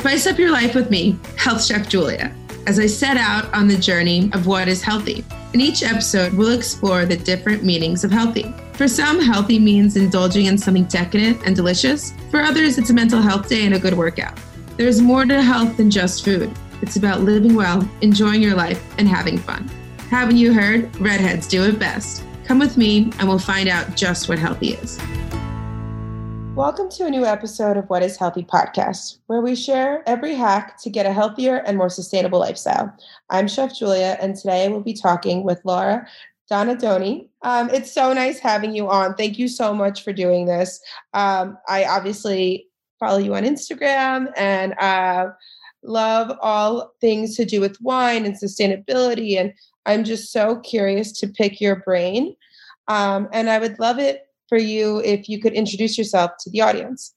Spice up your life with me, Health Chef Julia, as I set out on the journey of what is healthy. In each episode, we'll explore the different meanings of healthy. For some, healthy means indulging in something decadent and delicious. For others, it's a mental health day and a good workout. There's more to health than just food. It's about living well, enjoying your life, and having fun. Haven't you heard? Redheads do it best. Come with me and we'll find out just what healthy is. Welcome to a new episode of What is Healthy podcast, where we share every hack to get a healthier and more sustainable lifestyle. I'm Chef Julia, and today we'll be talking with Laura Donadoni. Um, it's so nice having you on. Thank you so much for doing this. Um, I obviously follow you on Instagram and uh, love all things to do with wine and sustainability. And I'm just so curious to pick your brain. Um, and I would love it for you if you could introduce yourself to the audience.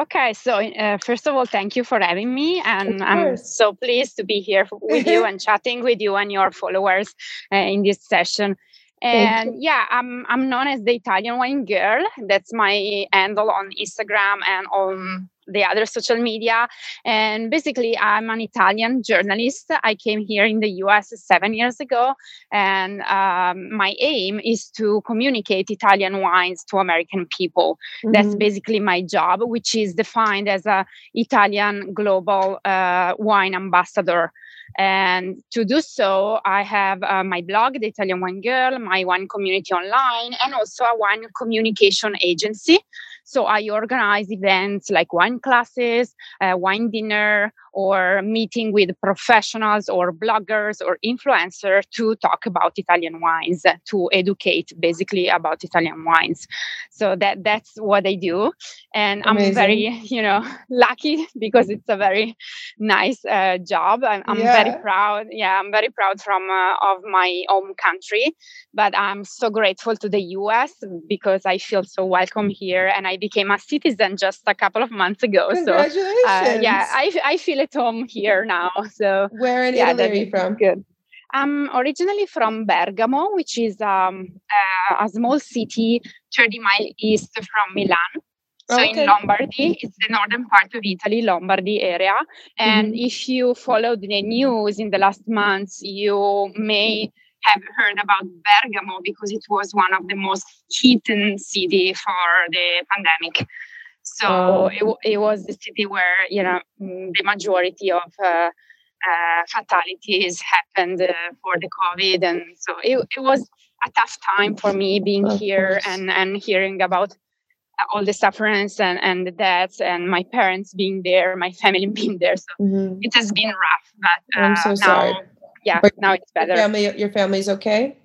Okay, so uh, first of all, thank you for having me, and I'm so pleased to be here with you and chatting with you and your followers uh, in this session. And yeah, I'm I'm known as the Italian wine girl. That's my handle on Instagram and on the other social media. And basically, I'm an Italian journalist. I came here in the US seven years ago, and um, my aim is to communicate Italian wines to American people. Mm-hmm. That's basically my job, which is defined as a Italian global uh, wine ambassador. And to do so, I have uh, my blog, The Italian Wine Girl, my wine community online, and also a wine communication agency. So I organize events like wine classes, uh, wine dinner, or meeting with professionals or bloggers or influencers to talk about Italian wines, to educate basically about Italian wines. So that that's what I do, and Amazing. I'm very you know lucky because it's a very nice uh, job. I'm, I'm yeah. very proud. Yeah, I'm very proud from uh, of my home country, but I'm so grateful to the U.S. because I feel so welcome here, and I became a citizen just a couple of months ago. Congratulations! So uh, yeah, I I feel at home here now. So where in yeah, Italy are you from? Good. I'm originally from Bergamo, which is um, uh, a small city 30 miles east from Milan. So okay. in Lombardy, it's the northern part of Italy, Lombardy area. And mm-hmm. if you followed the news in the last months, you may have heard about Bergamo because it was one of the most hit city for the pandemic. So oh. it, it was the city where you know mm, the majority of uh, uh, fatalities happened uh, for the COVID, and so it, it was a tough time for me being here and and hearing about all the sufferance and, and the deaths and my parents being there, my family being there. So mm-hmm. it has been rough, but uh, I'm so sorry. Yeah, but now it's better. Your family, your family's okay.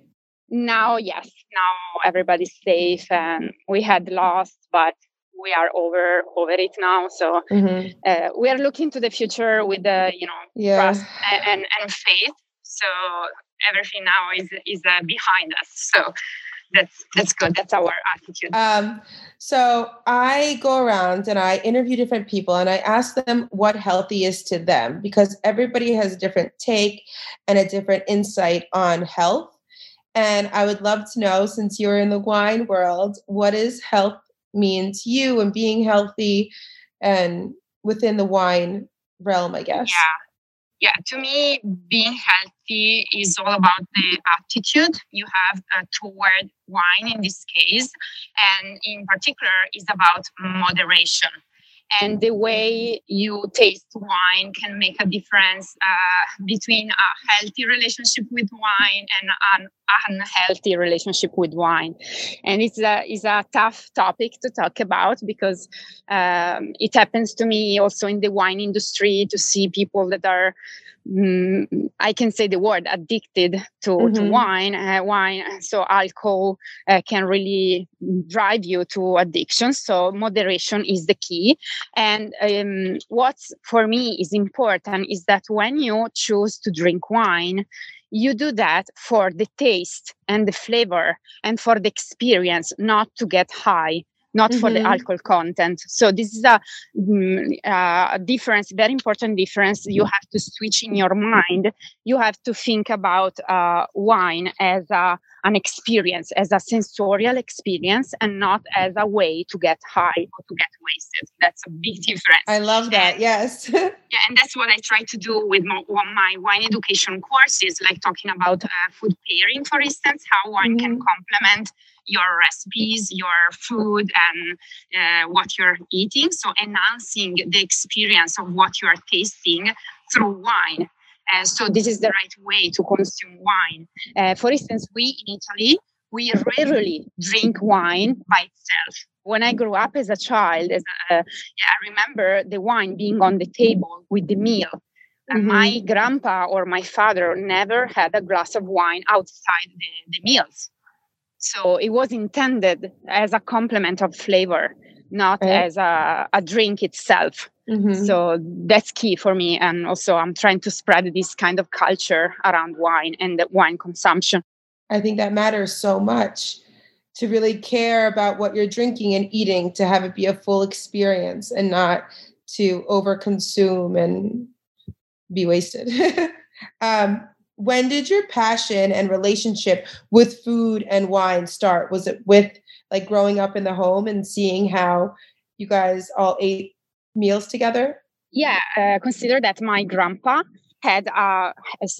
Now, yes, now everybody's safe, and we had lost, but we are over over it now. So mm-hmm. uh, we are looking to the future with the you know yeah. trust and, and, and faith. So everything now is is uh, behind us. So that's that's good. That's our attitude. Um, so I go around and I interview different people and I ask them what healthy is to them because everybody has a different take and a different insight on health. And I would love to know, since you're in the wine world, what is health mean to you and being healthy and within the wine realm, I guess. Yeah. Yeah, to me, being healthy is all about the attitude you have uh, toward wine in this case. And in particular, is about moderation and the way you taste wine can make a difference uh, between a healthy relationship with wine and an unhealthy relationship with wine. And it's a, it's a tough topic to talk about because um, it happens to me also in the wine industry to see people that are I can say the word addicted to, mm-hmm. to wine. Uh, wine, so alcohol uh, can really drive you to addiction. So moderation is the key. And um, what's for me is important is that when you choose to drink wine, you do that for the taste and the flavor and for the experience, not to get high not mm-hmm. for the mm-hmm. alcohol content. So this is a, mm, a difference, very important difference. You have to switch in your mind. You have to think about uh, wine as a, an experience, as a sensorial experience, and not as a way to get high or to get wasted. That's a big difference. I love that. And, yes. yeah, and that's what I try to do with my, my wine education courses, like talking about uh, food pairing, for instance, how one mm-hmm. can complement your recipes, your food, and uh, what you're eating. So, enhancing the experience of what you are tasting through wine. Uh, so, this is the right way to consume wine. Uh, for instance, we in Italy, we rarely drink wine by itself. When I grew up as a child, as a, yeah, I remember the wine being on the table with the meal. Mm-hmm. My grandpa or my father never had a glass of wine outside the, the meals. So it was intended as a complement of flavor, not right. as a, a drink itself. Mm-hmm. So that's key for me. And also, I'm trying to spread this kind of culture around wine and wine consumption. I think that matters so much to really care about what you're drinking and eating, to have it be a full experience and not to overconsume and be wasted. um, when did your passion and relationship with food and wine start? Was it with like growing up in the home and seeing how you guys all ate meals together? Yeah, uh, consider that my grandpa had uh,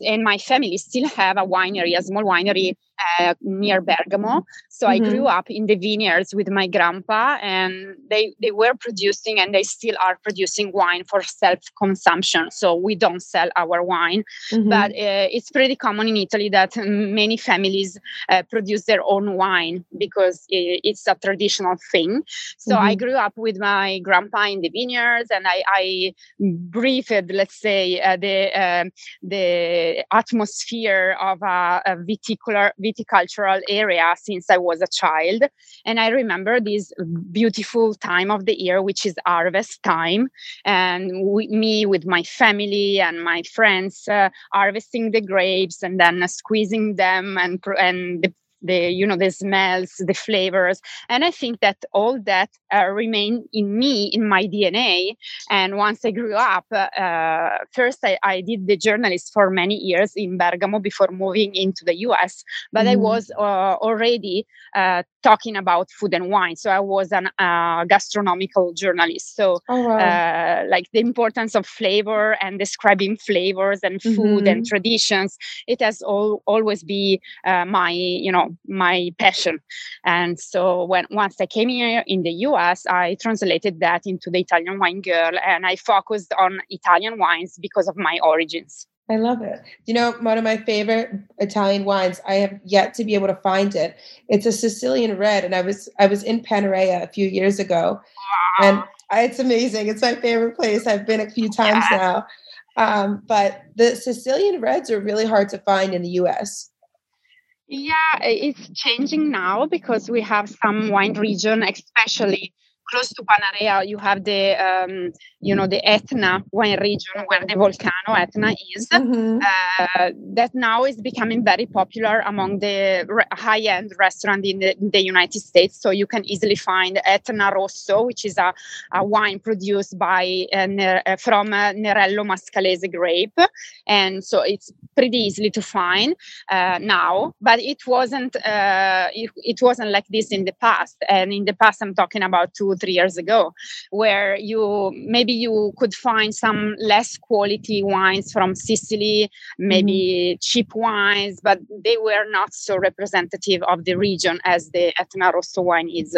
and my family still have a winery, a small winery uh, near Bergamo. So mm-hmm. I grew up in the vineyards with my grandpa, and they they were producing and they still are producing wine for self consumption. So we don't sell our wine, mm-hmm. but uh, it's pretty common in Italy that many families uh, produce their own wine because it's a traditional thing. So mm-hmm. I grew up with my grandpa in the vineyards, and I, I breathed, let's say, uh, the um, the atmosphere of a, a viticular viticultural area since I was a child. And I remember this beautiful time of the year, which is harvest time. And we, me with my family and my friends uh, harvesting the grapes and then uh, squeezing them and, and the the you know the smells the flavors and i think that all that uh, remained in me in my dna and once i grew up uh, first I, I, did the journalist for many years in bergamo before moving into the us but mm. i was uh, already uh, talking about food and wine so i was an uh, gastronomical journalist so oh, wow. Uh, like the importance of flavor and describing flavors and food mm-hmm. and traditions it has all, always be my you know my passion. And so when once I came here in the US, I translated that into the Italian wine girl and I focused on Italian wines because of my origins. I love it. You know, one of my favorite Italian wines. I have yet to be able to find it. It's a Sicilian red, and I was I was in Panarea a few years ago, wow. and it's amazing. It's my favorite place. I've been a few times yeah. now. Um, but the Sicilian reds are really hard to find in the U.S. Yeah, it's changing now because we have some wine region, especially close to Panarea, you have the um, you know the Etna wine region where the volcano Etna is. Mm-hmm. Uh, that now is becoming very popular among the re- high-end restaurant in the, in the, United States. So you can easily find Etna Rosso, which is a, a wine produced by uh, ne- uh, from uh, Nerello Mascalese grape, and so it's pretty easily to find uh, now. But it wasn't uh, it, it wasn't like this in the past. And in the past, I'm talking about two three years ago, where you maybe you could find some less quality wines from Sicily, maybe mm-hmm. cheap wines, but they were not so representative of the region as the Etna Rosso wine is.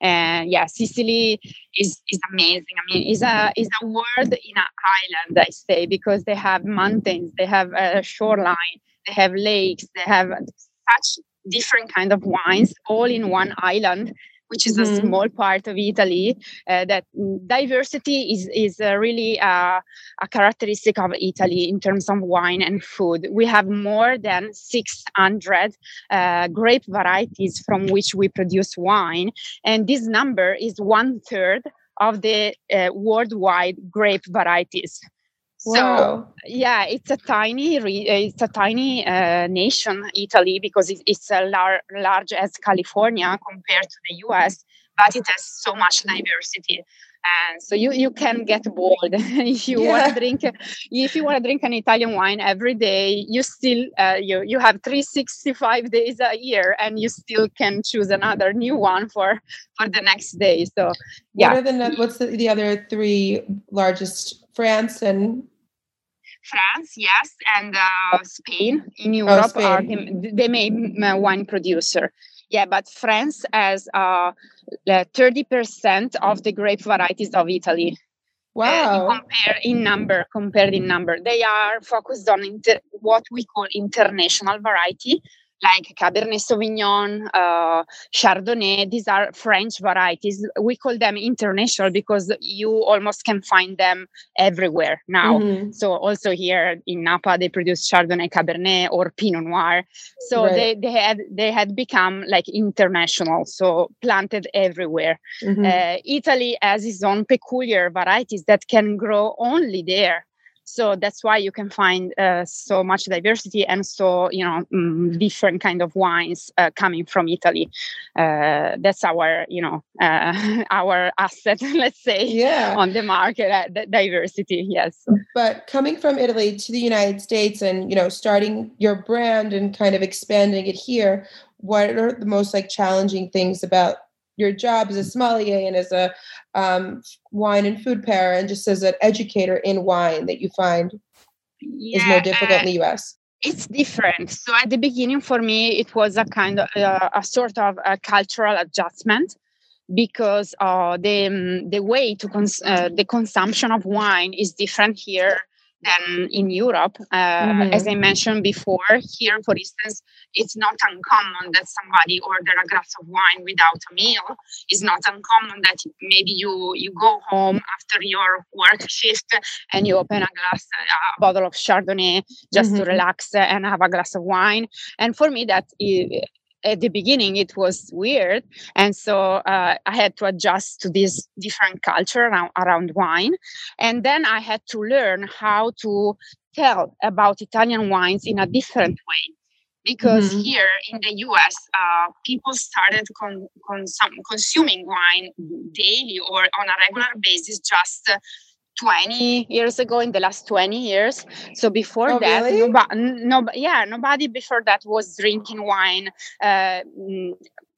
And yeah, Sicily is, is amazing. I mean, is a is a world in an island, I say, because they have mountains, they have a shoreline, they have lakes, they have such different kind of wines all in one island which is mm-hmm. a small part of Italy. Uh, that diversity is is uh, really uh, a characteristic of Italy in terms of wine and food. We have more than 600 uh, grape varieties from which we produce wine, and this number is one third of the uh, worldwide grape varieties. Wow. So yeah, it's a tiny, it's a tiny uh, nation, Italy, because it's a lar- large as California compared to the U.S., but it has so much diversity and so you you can get bored if you yeah. want to drink if you want to drink an italian wine every day you still uh, you you have 365 days a year and you still can choose another new one for for the next day so yeah what are the what's the, the other three largest france and France, yes, and uh, Spain in oh, Europe oh, Spain. are the, the main uh, wine producer. Yeah, but France has uh, 30% of the grape varieties of Italy. Wow. Uh, compare in number, compared in number. They are focused on inter- what we call international variety, like Cabernet Sauvignon, uh, Chardonnay. These are French varieties. We call them international because you almost can find them everywhere now. Mm-hmm. So also here in Napa, they produce Chardonnay, Cabernet, or Pinot Noir. So right. they, they had they had become like international, so planted everywhere. Mm-hmm. Uh, Italy has its own peculiar varieties that can grow only there so that's why you can find uh, so much diversity and so you know mm, different kind of wines uh, coming from italy uh, that's our you know uh, our asset let's say yeah. on the market uh, the diversity yes but coming from italy to the united states and you know starting your brand and kind of expanding it here what are the most like challenging things about your job as a sommelier and as a um, wine and food pair and just as an educator in wine that you find yeah, is more difficult uh, in the US? It's different. So at the beginning, for me, it was a kind of uh, a sort of a cultural adjustment because uh, the um, the way to cons- uh, the consumption of wine is different here than in Europe. Uh, mm-hmm. As I mentioned before, here, for instance, it's not uncommon that somebody order a glass of wine without a meal. It's not uncommon that maybe you you go home after your work shift and you open a glass, a bottle of Chardonnay just mm-hmm. to relax and have a glass of wine. And for me, that is, at the beginning it was weird. And so uh, i had to adjust to this different culture around, around wine. And then i had to learn how to tell about italian wines in a different way. Because mm-hmm. here in the US, uh, people started con- consum- consuming wine daily or on a regular basis just 20 years ago in the last 20 years so before oh, that really? nobody, no, yeah nobody before that was drinking wine uh,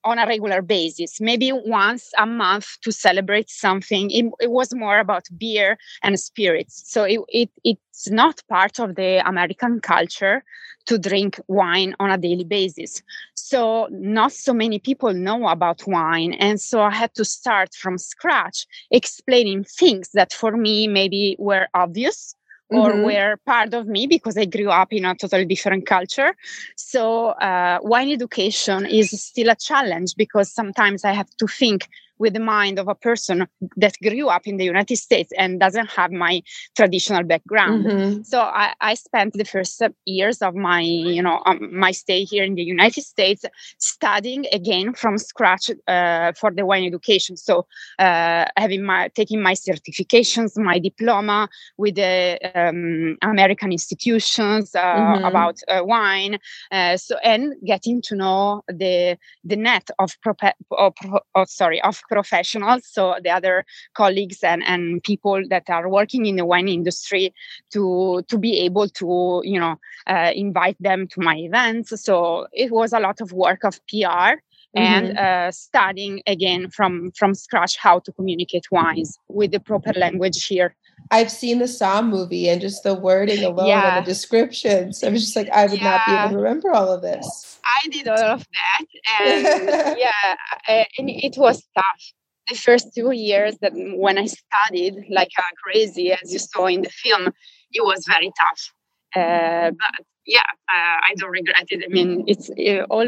on a regular basis, maybe once a month to celebrate something. It, it was more about beer and spirits. So it, it, it's not part of the American culture to drink wine on a daily basis. So not so many people know about wine. And so I had to start from scratch explaining things that for me maybe were obvious or mm-hmm. were part of me because I grew up in a totally different culture. So, uh, wine education is still a challenge because sometimes I have to think with the mind of a person that grew up in the United States and doesn't have my traditional background. Mm-hmm. So I, I, spent the first years of my, you know, um, my stay here in the United States studying again from scratch uh, for the wine education. So uh, having my taking my certifications, my diploma with the um, American institutions uh, mm-hmm. about uh, wine. Uh, so and getting to know the the net of, prope- of, of sorry of professionals, so the other colleagues and, and people that are working in the wine industry to to be able to you know uh, invite them to my events. So it was a lot of work of PR and mm-hmm. uh, studying again from from scratch how to communicate wines with the proper language here. I've seen the Somm movie and just the wording alone yeah. and the descriptions. I was just like, I would yeah. not be able to remember all of this. I did all of that, and yeah, and it was tough. The first two years that when I studied like uh, crazy, as you saw in the film, it was very tough. Uh, but yeah, uh, I don't regret it. I mean, it's all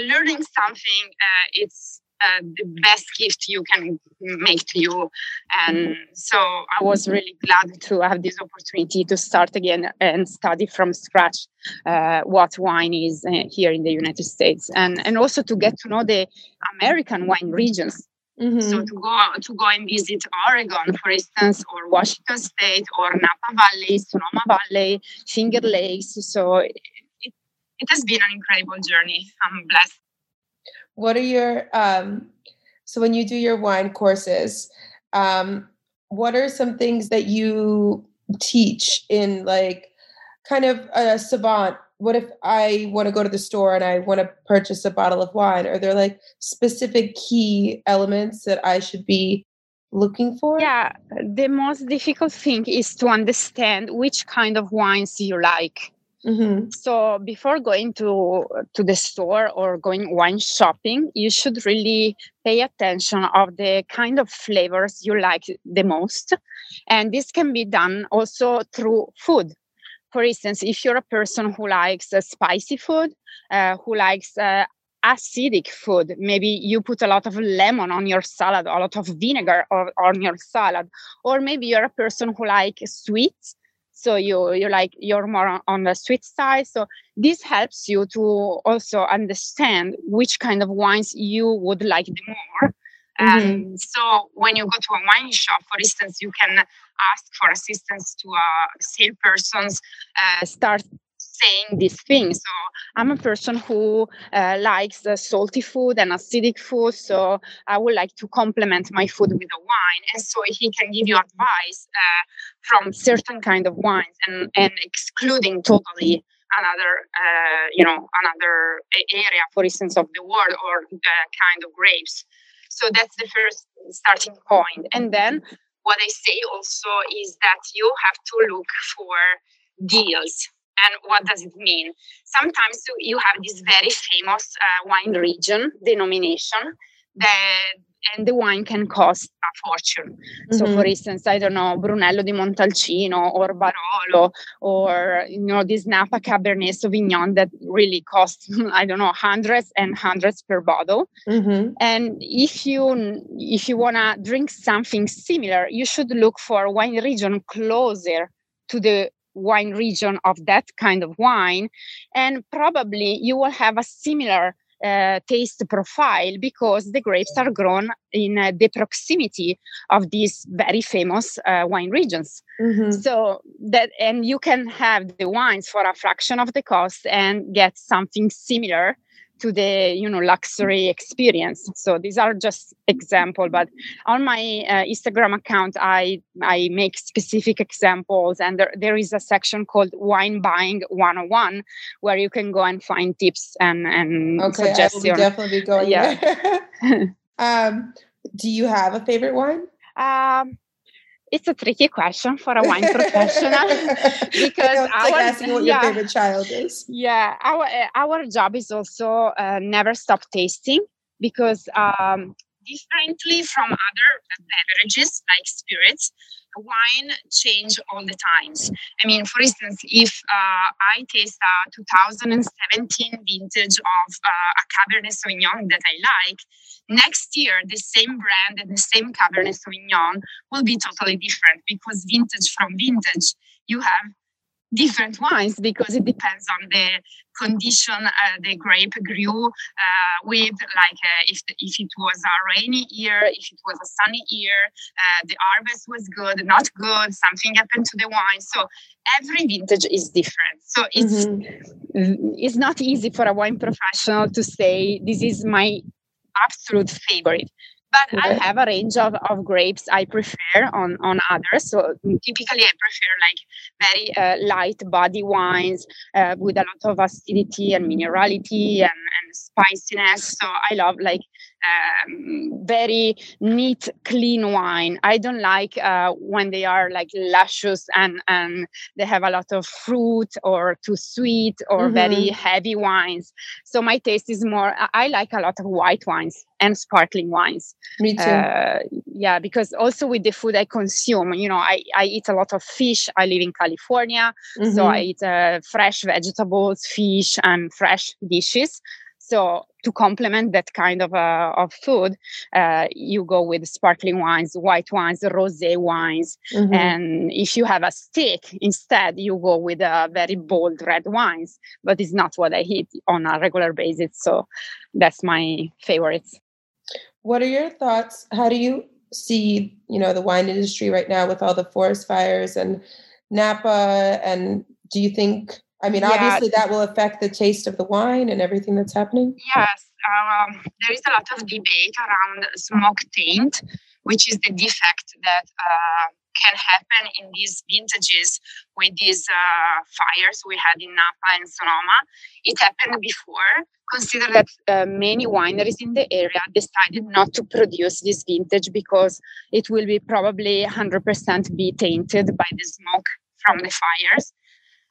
learning something. Uh, it's uh, the best gift you can make to you. And so I was really glad to have this opportunity to start again and study from scratch uh, what wine is uh, here in the United States, and and also to get to know the American wine regions Mm-hmm. So to go to go and visit Oregon, for instance, or Washington State, or Napa Valley, Sonoma Valley, Finger Lakes. So it, it has been an incredible journey. I'm blessed. What are your um, so when you do your wine courses, um, what are some things that you teach in like kind of a savant what if I want to go to the store and I want to purchase a bottle of wine? Are there like specific key elements that I should be looking for? Yeah, the most difficult thing is to understand which kind of wines you like. Mm-hmm. So before going to to the store or going wine shopping, you should really pay attention of the kind of flavors you like the most, and this can be done also through food for instance, if you're a person who likes uh, spicy food, uh, who likes uh, acidic food, maybe you put a lot of lemon on your salad, a lot of vinegar on your salad, or maybe you're a person who likes sweets. So you you like you're more on, the sweet side. So this helps you to also understand which kind of wines you would like the more Mm-hmm. Um, so when you go to a wine shop, for instance, you can ask for assistance to a salesperson, uh, start saying these things. So I'm a person who uh, likes uh, salty food and acidic food. So I would like to complement my food with a wine. And so he can give you advice uh, from certain kind of wines and, and excluding totally another, uh, you know, another area, for instance, of the world or the kind of grapes. So that's the first starting point. And then what I say also is that you have to look for deals. And what does it mean? Sometimes you have this very famous uh, wine region denomination that and the wine can cost a fortune. Mm-hmm. So, for mm-hmm. instance, I don't know, Brunello di Montalcino or Barolo or, you know, this Napa Cabernet Sauvignon that really costs, I don't know, hundreds and hundreds per bottle. Mm-hmm. And if you if you want to drink something similar, you should look for wine region closer to the wine region of that kind of wine and probably you will have a similar uh, taste profile because the grapes are grown in uh, the proximity of these very famous uh, wine regions. Mm-hmm. So that and you can have the wines for a fraction of the cost and get something similar to the you know luxury experience. So these are just example but on my uh, instagram account i i make specific examples and there, there is a section called wine buying 101 where you can go and find tips and and okay, suggestions I definitely be going yeah. um do you have a favorite wine? Um it's a tricky question for a wine professional because our, like asking what yeah, your favorite child is. Yeah, our eh, our job is also uh, never stop tasting because um, differently from other beverages like spirits, wine change all the times. I mean, for instance, if uh, I taste a 2017 vintage of uh, a Cabernet Sauvignon that I like, next year the same brand and the same Cabernet Sauvignon will be totally different because vintage from vintage, you have different wines because it depends on the condition uh, the grape grew uh, with like uh, if, the, if it was a rainy year if it was a sunny year uh, the harvest was good not good something happened to the wine. So every vintage is different. So it's mm-hmm. it's not easy for a wine professional to say this is my absolute favorite but I have a range of, of grapes I prefer on, on others. So typically I prefer like very uh, light body wines uh, with a lot of acidity and minerality and, and spiciness. So I love like um, very neat, clean wine. I don't like uh, when they are like luscious and, and they have a lot of fruit or too sweet or mm-hmm. very heavy wines. So my taste is more, I like a lot of white wines and sparkling wines. Me too. Uh, yeah, because also with the food I consume, you know, I, I eat a lot of fish. I live in California, mm-hmm. so I eat uh, fresh vegetables, fish, and fresh dishes. So to complement that kind of uh, of food, uh, you go with sparkling wines, white wines, rosé wines, mm-hmm. and if you have a steak instead, you go with uh, very bold red wines. But it's not what I eat on a regular basis, so that's my favorites. What are your thoughts? How do you see, you know, the wine industry right now with all the forest fires and Napa? And do you think, I mean, yeah. obviously that will affect the taste of the wine and everything that's happening? Yes. Um, there is a lot of debate around smoke taint, which is the defect that uh, can happen in these vintages with these uh, fires we had in Napa and Sonoma. It happened before. Consider that uh, many wineries in the area decided not to produce this vintage because it will be probably 100% be tainted by the smoke from the fires.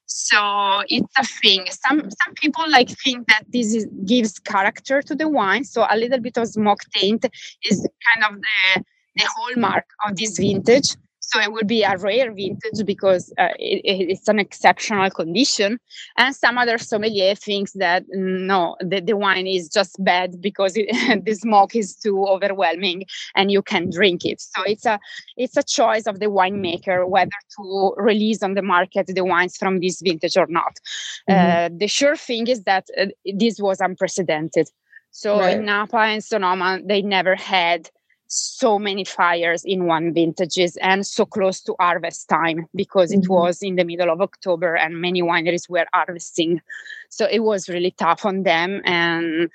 So it's a thing. Some some people like think that this is, gives character to the wine. So a little bit of smoke taint is kind of the the hallmark of this vintage. So it would be a rare vintage because uh, it, it's an exceptional condition. And some other sommelier thinks that mm, no, the, the wine is just bad because it, the smoke is too overwhelming and you can drink it. So it's a it's a choice of the winemaker whether to release on the market the wines from this vintage or not. Mm-hmm. Uh, the sure thing is that uh, this was unprecedented. So right. in Napa and Sonoma, they never had so many fires in one vintages and so close to harvest time because mm-hmm. it was in the middle of October and many wineries were harvesting. So it was really tough on them. And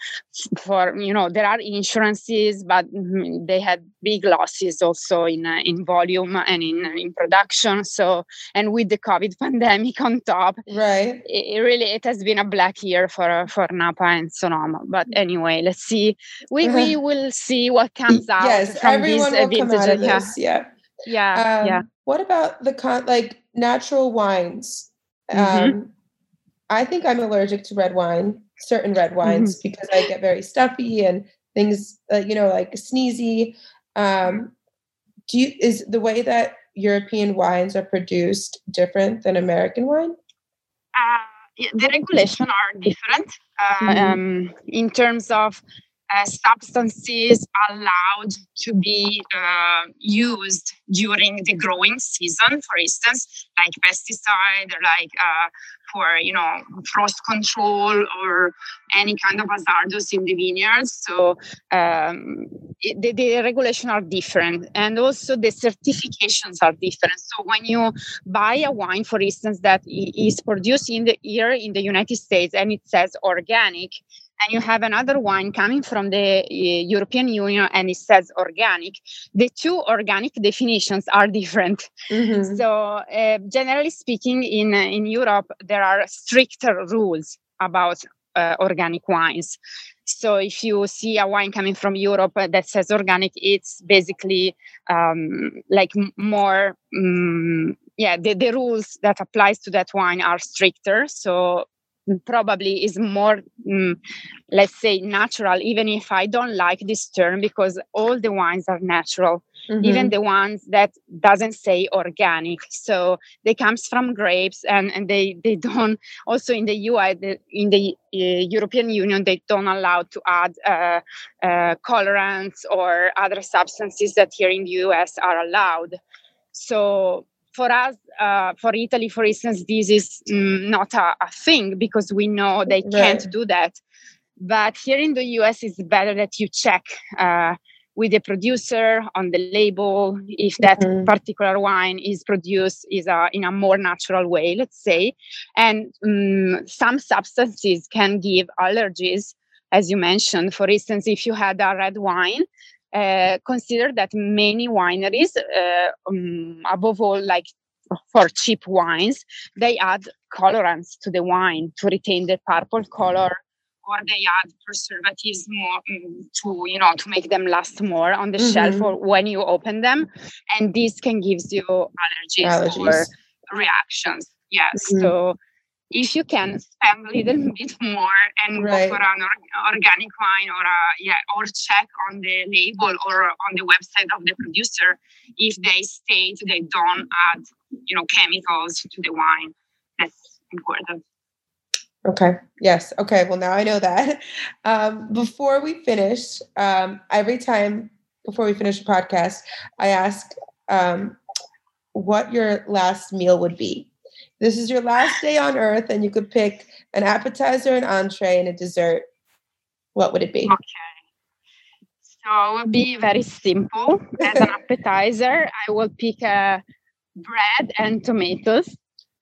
for, you know, there are insurances, but mm, they had big losses also in, uh, in volume and in, in production. So, and with the COVID pandemic on top, right. It, it really, it has been a black year for, for Napa and Sonoma. But anyway, let's see. We, we will see what comes out. Yes yes, everyone will come out of this. Yeah. Yeah. Um, yeah. What about the con like natural wines? Mm-hmm. Um, I think I'm allergic to red wine, certain red wines, mm-hmm. because I get very stuffy and things, uh, you know, like sneezy. Um, do you is the way that European wines are produced different than American wine? Uh, the regulations are different uh, mm-hmm. um, in terms of uh, substances allowed to be uh, used during the growing season, for instance, like pesticide, or like uh, for you know frost control or any kind of hazardous in the vineyards. So um, it, the, the regulations are different, and also the certifications are different. So when you buy a wine, for instance, that is produced in the year in the United States and it says organic and you have another wine coming from the uh, European Union and it says organic, the two organic definitions are different. Mm-hmm. So, uh, generally speaking, in, in Europe, there are stricter rules about uh, organic wines. So, if you see a wine coming from Europe that says organic, it's basically um, like more. Um, yeah, the, the rules that applies to that wine are stricter. So probably is more mm, let's say natural even if i don't like this term because all the wines are natural mm-hmm. even the ones that doesn't say organic so they comes from grapes and, and they they don't also in the ui the, in the uh, european union they don't allow to add uh, uh, colorants or other substances that here in the us are allowed so for us, uh, for Italy, for instance, this is mm, not a, a, thing because we know they can't do that. But here in the US, it's better that you check uh, with the producer on the label if that mm-hmm. particular wine is produced is a, in a more natural way, let's say. And um, some substances can give allergies, as you mentioned. For instance, if you had a red wine uh, consider that many wineries, uh, um, above all, like for cheap wines, they add colorants to the wine to retain the purple color, or they add preservatives more um, to you know to make them last more on the mm-hmm. shelf or when you open them, and this can give you allergies, allergies. or reactions. Yes, mm-hmm. so if you can spend a little bit more and right. go for an or- organic wine or a, yeah or check on the label or on the website of the producer if they state they don't add you know chemicals to the wine that's important. Okay. Yes. Okay. Well now i know that. Um, before we finish um, every time before we finish the podcast i ask um, what your last meal would be this is your last day on earth, and you could pick an appetizer, an entree, and a dessert. What would it be? Okay. So it will be very simple. As an appetizer, I will pick a bread and tomatoes.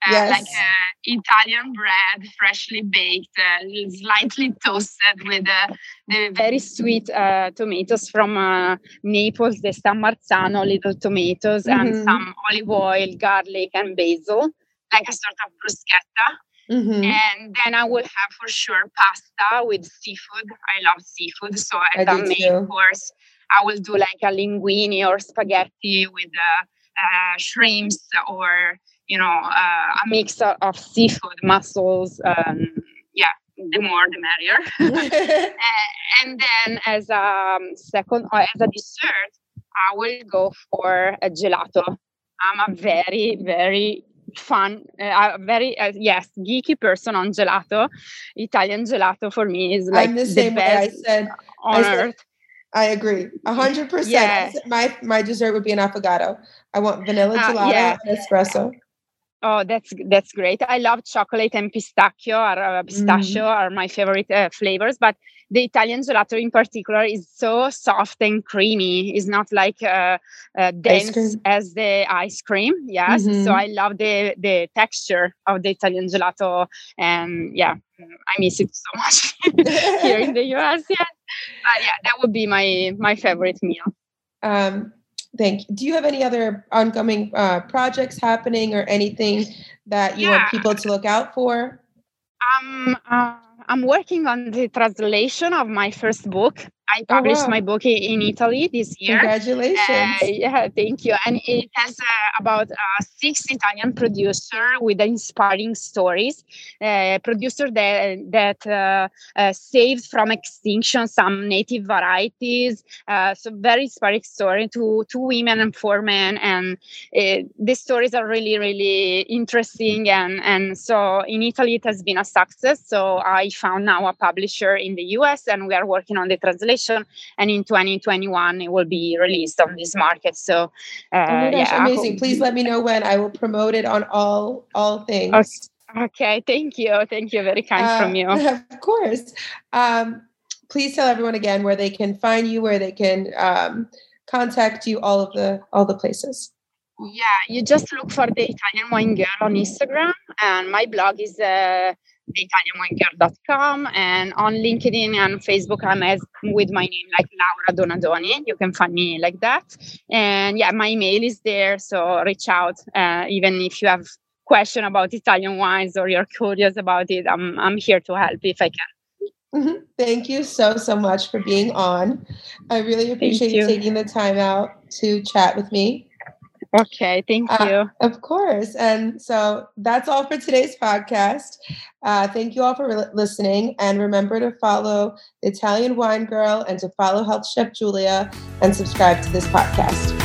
Uh, yes. like uh, Italian bread, freshly baked, uh, slightly toasted with uh, the very sweet uh, tomatoes from uh, Naples, the San Marzano little tomatoes, mm-hmm. and some olive oil, garlic, and basil, like a sort of bruschetta. Mm-hmm. And then I will have for sure pasta with seafood. I love seafood. So as a main course, I will do like a linguine or spaghetti with uh, uh, shrimps or, you know, uh, a mix of, of seafood, mussels. Um, yeah, the more the merrier. and then as a um, second, or as a dessert, I will go for a gelato. I'm a very, very fun, uh, very uh, yes, geeky person on gelato. Italian gelato for me is like I'm the, the best I said, on I earth. I agree, a hundred percent. My my dessert would be an affogato. I want vanilla uh, gelato uh, yeah. and espresso. Oh, that's that's great. I love chocolate and pistachio. Or, uh, pistachio mm. are my favorite uh, flavors, but the Italian gelato in particular is so soft and creamy. It's not like uh, uh, dense as the ice cream. Yes, mm-hmm. so I love the the texture of the Italian gelato, and yeah, I miss it so much here in the US. Yeah, but yeah, that would be my my favorite meal. Um, Thank you. Do you have any other oncoming uh, projects happening or anything that you yeah. want people to look out for? Um, uh, I'm working on the translation of my first book. I oh, published oh, wow. my book in Italy this year. Congratulations! Uh, yeah, thank you. And it has uh, about uh, six Italian producer with inspiring stories. Uh, producer that that uh, uh, saved from extinction some native varieties. so very inspiring story. to two women and four men, and these stories are really really interesting. And and so in Italy it has been a success. So I found now a publisher in the U.S. and we are working on the translation and in 2021 it will be released on this market so uh, oh gosh, yeah, amazing. Please let me know when i will promote it on all all things. Okay, okay. thank you. Thank you. Very kind uh, from you. Of course. Um, please tell everyone again where they can find you where they can um, contact you all of the all the places. Yeah you just look for the italian wine girl on instagram and my blog is uh, theitalianwinegirl.com and on LinkedIn and Facebook I'm as with my name like Laura Donadoni. You can find me like that. And yeah, my email is there, so reach out uh, even if you have question about Italian wines or you're curious about it. I'm I'm here to help if I can. Mm-hmm. Thank you so so much for being on. I really appreciate you. you taking the time out to chat with me. Okay, thank uh, you. Uh, of course. And so that's all for today's podcast. Uh, thank you all for re- listening. And remember to follow the Italian Wine Girl and to follow Health Chef Julia and subscribe to this podcast.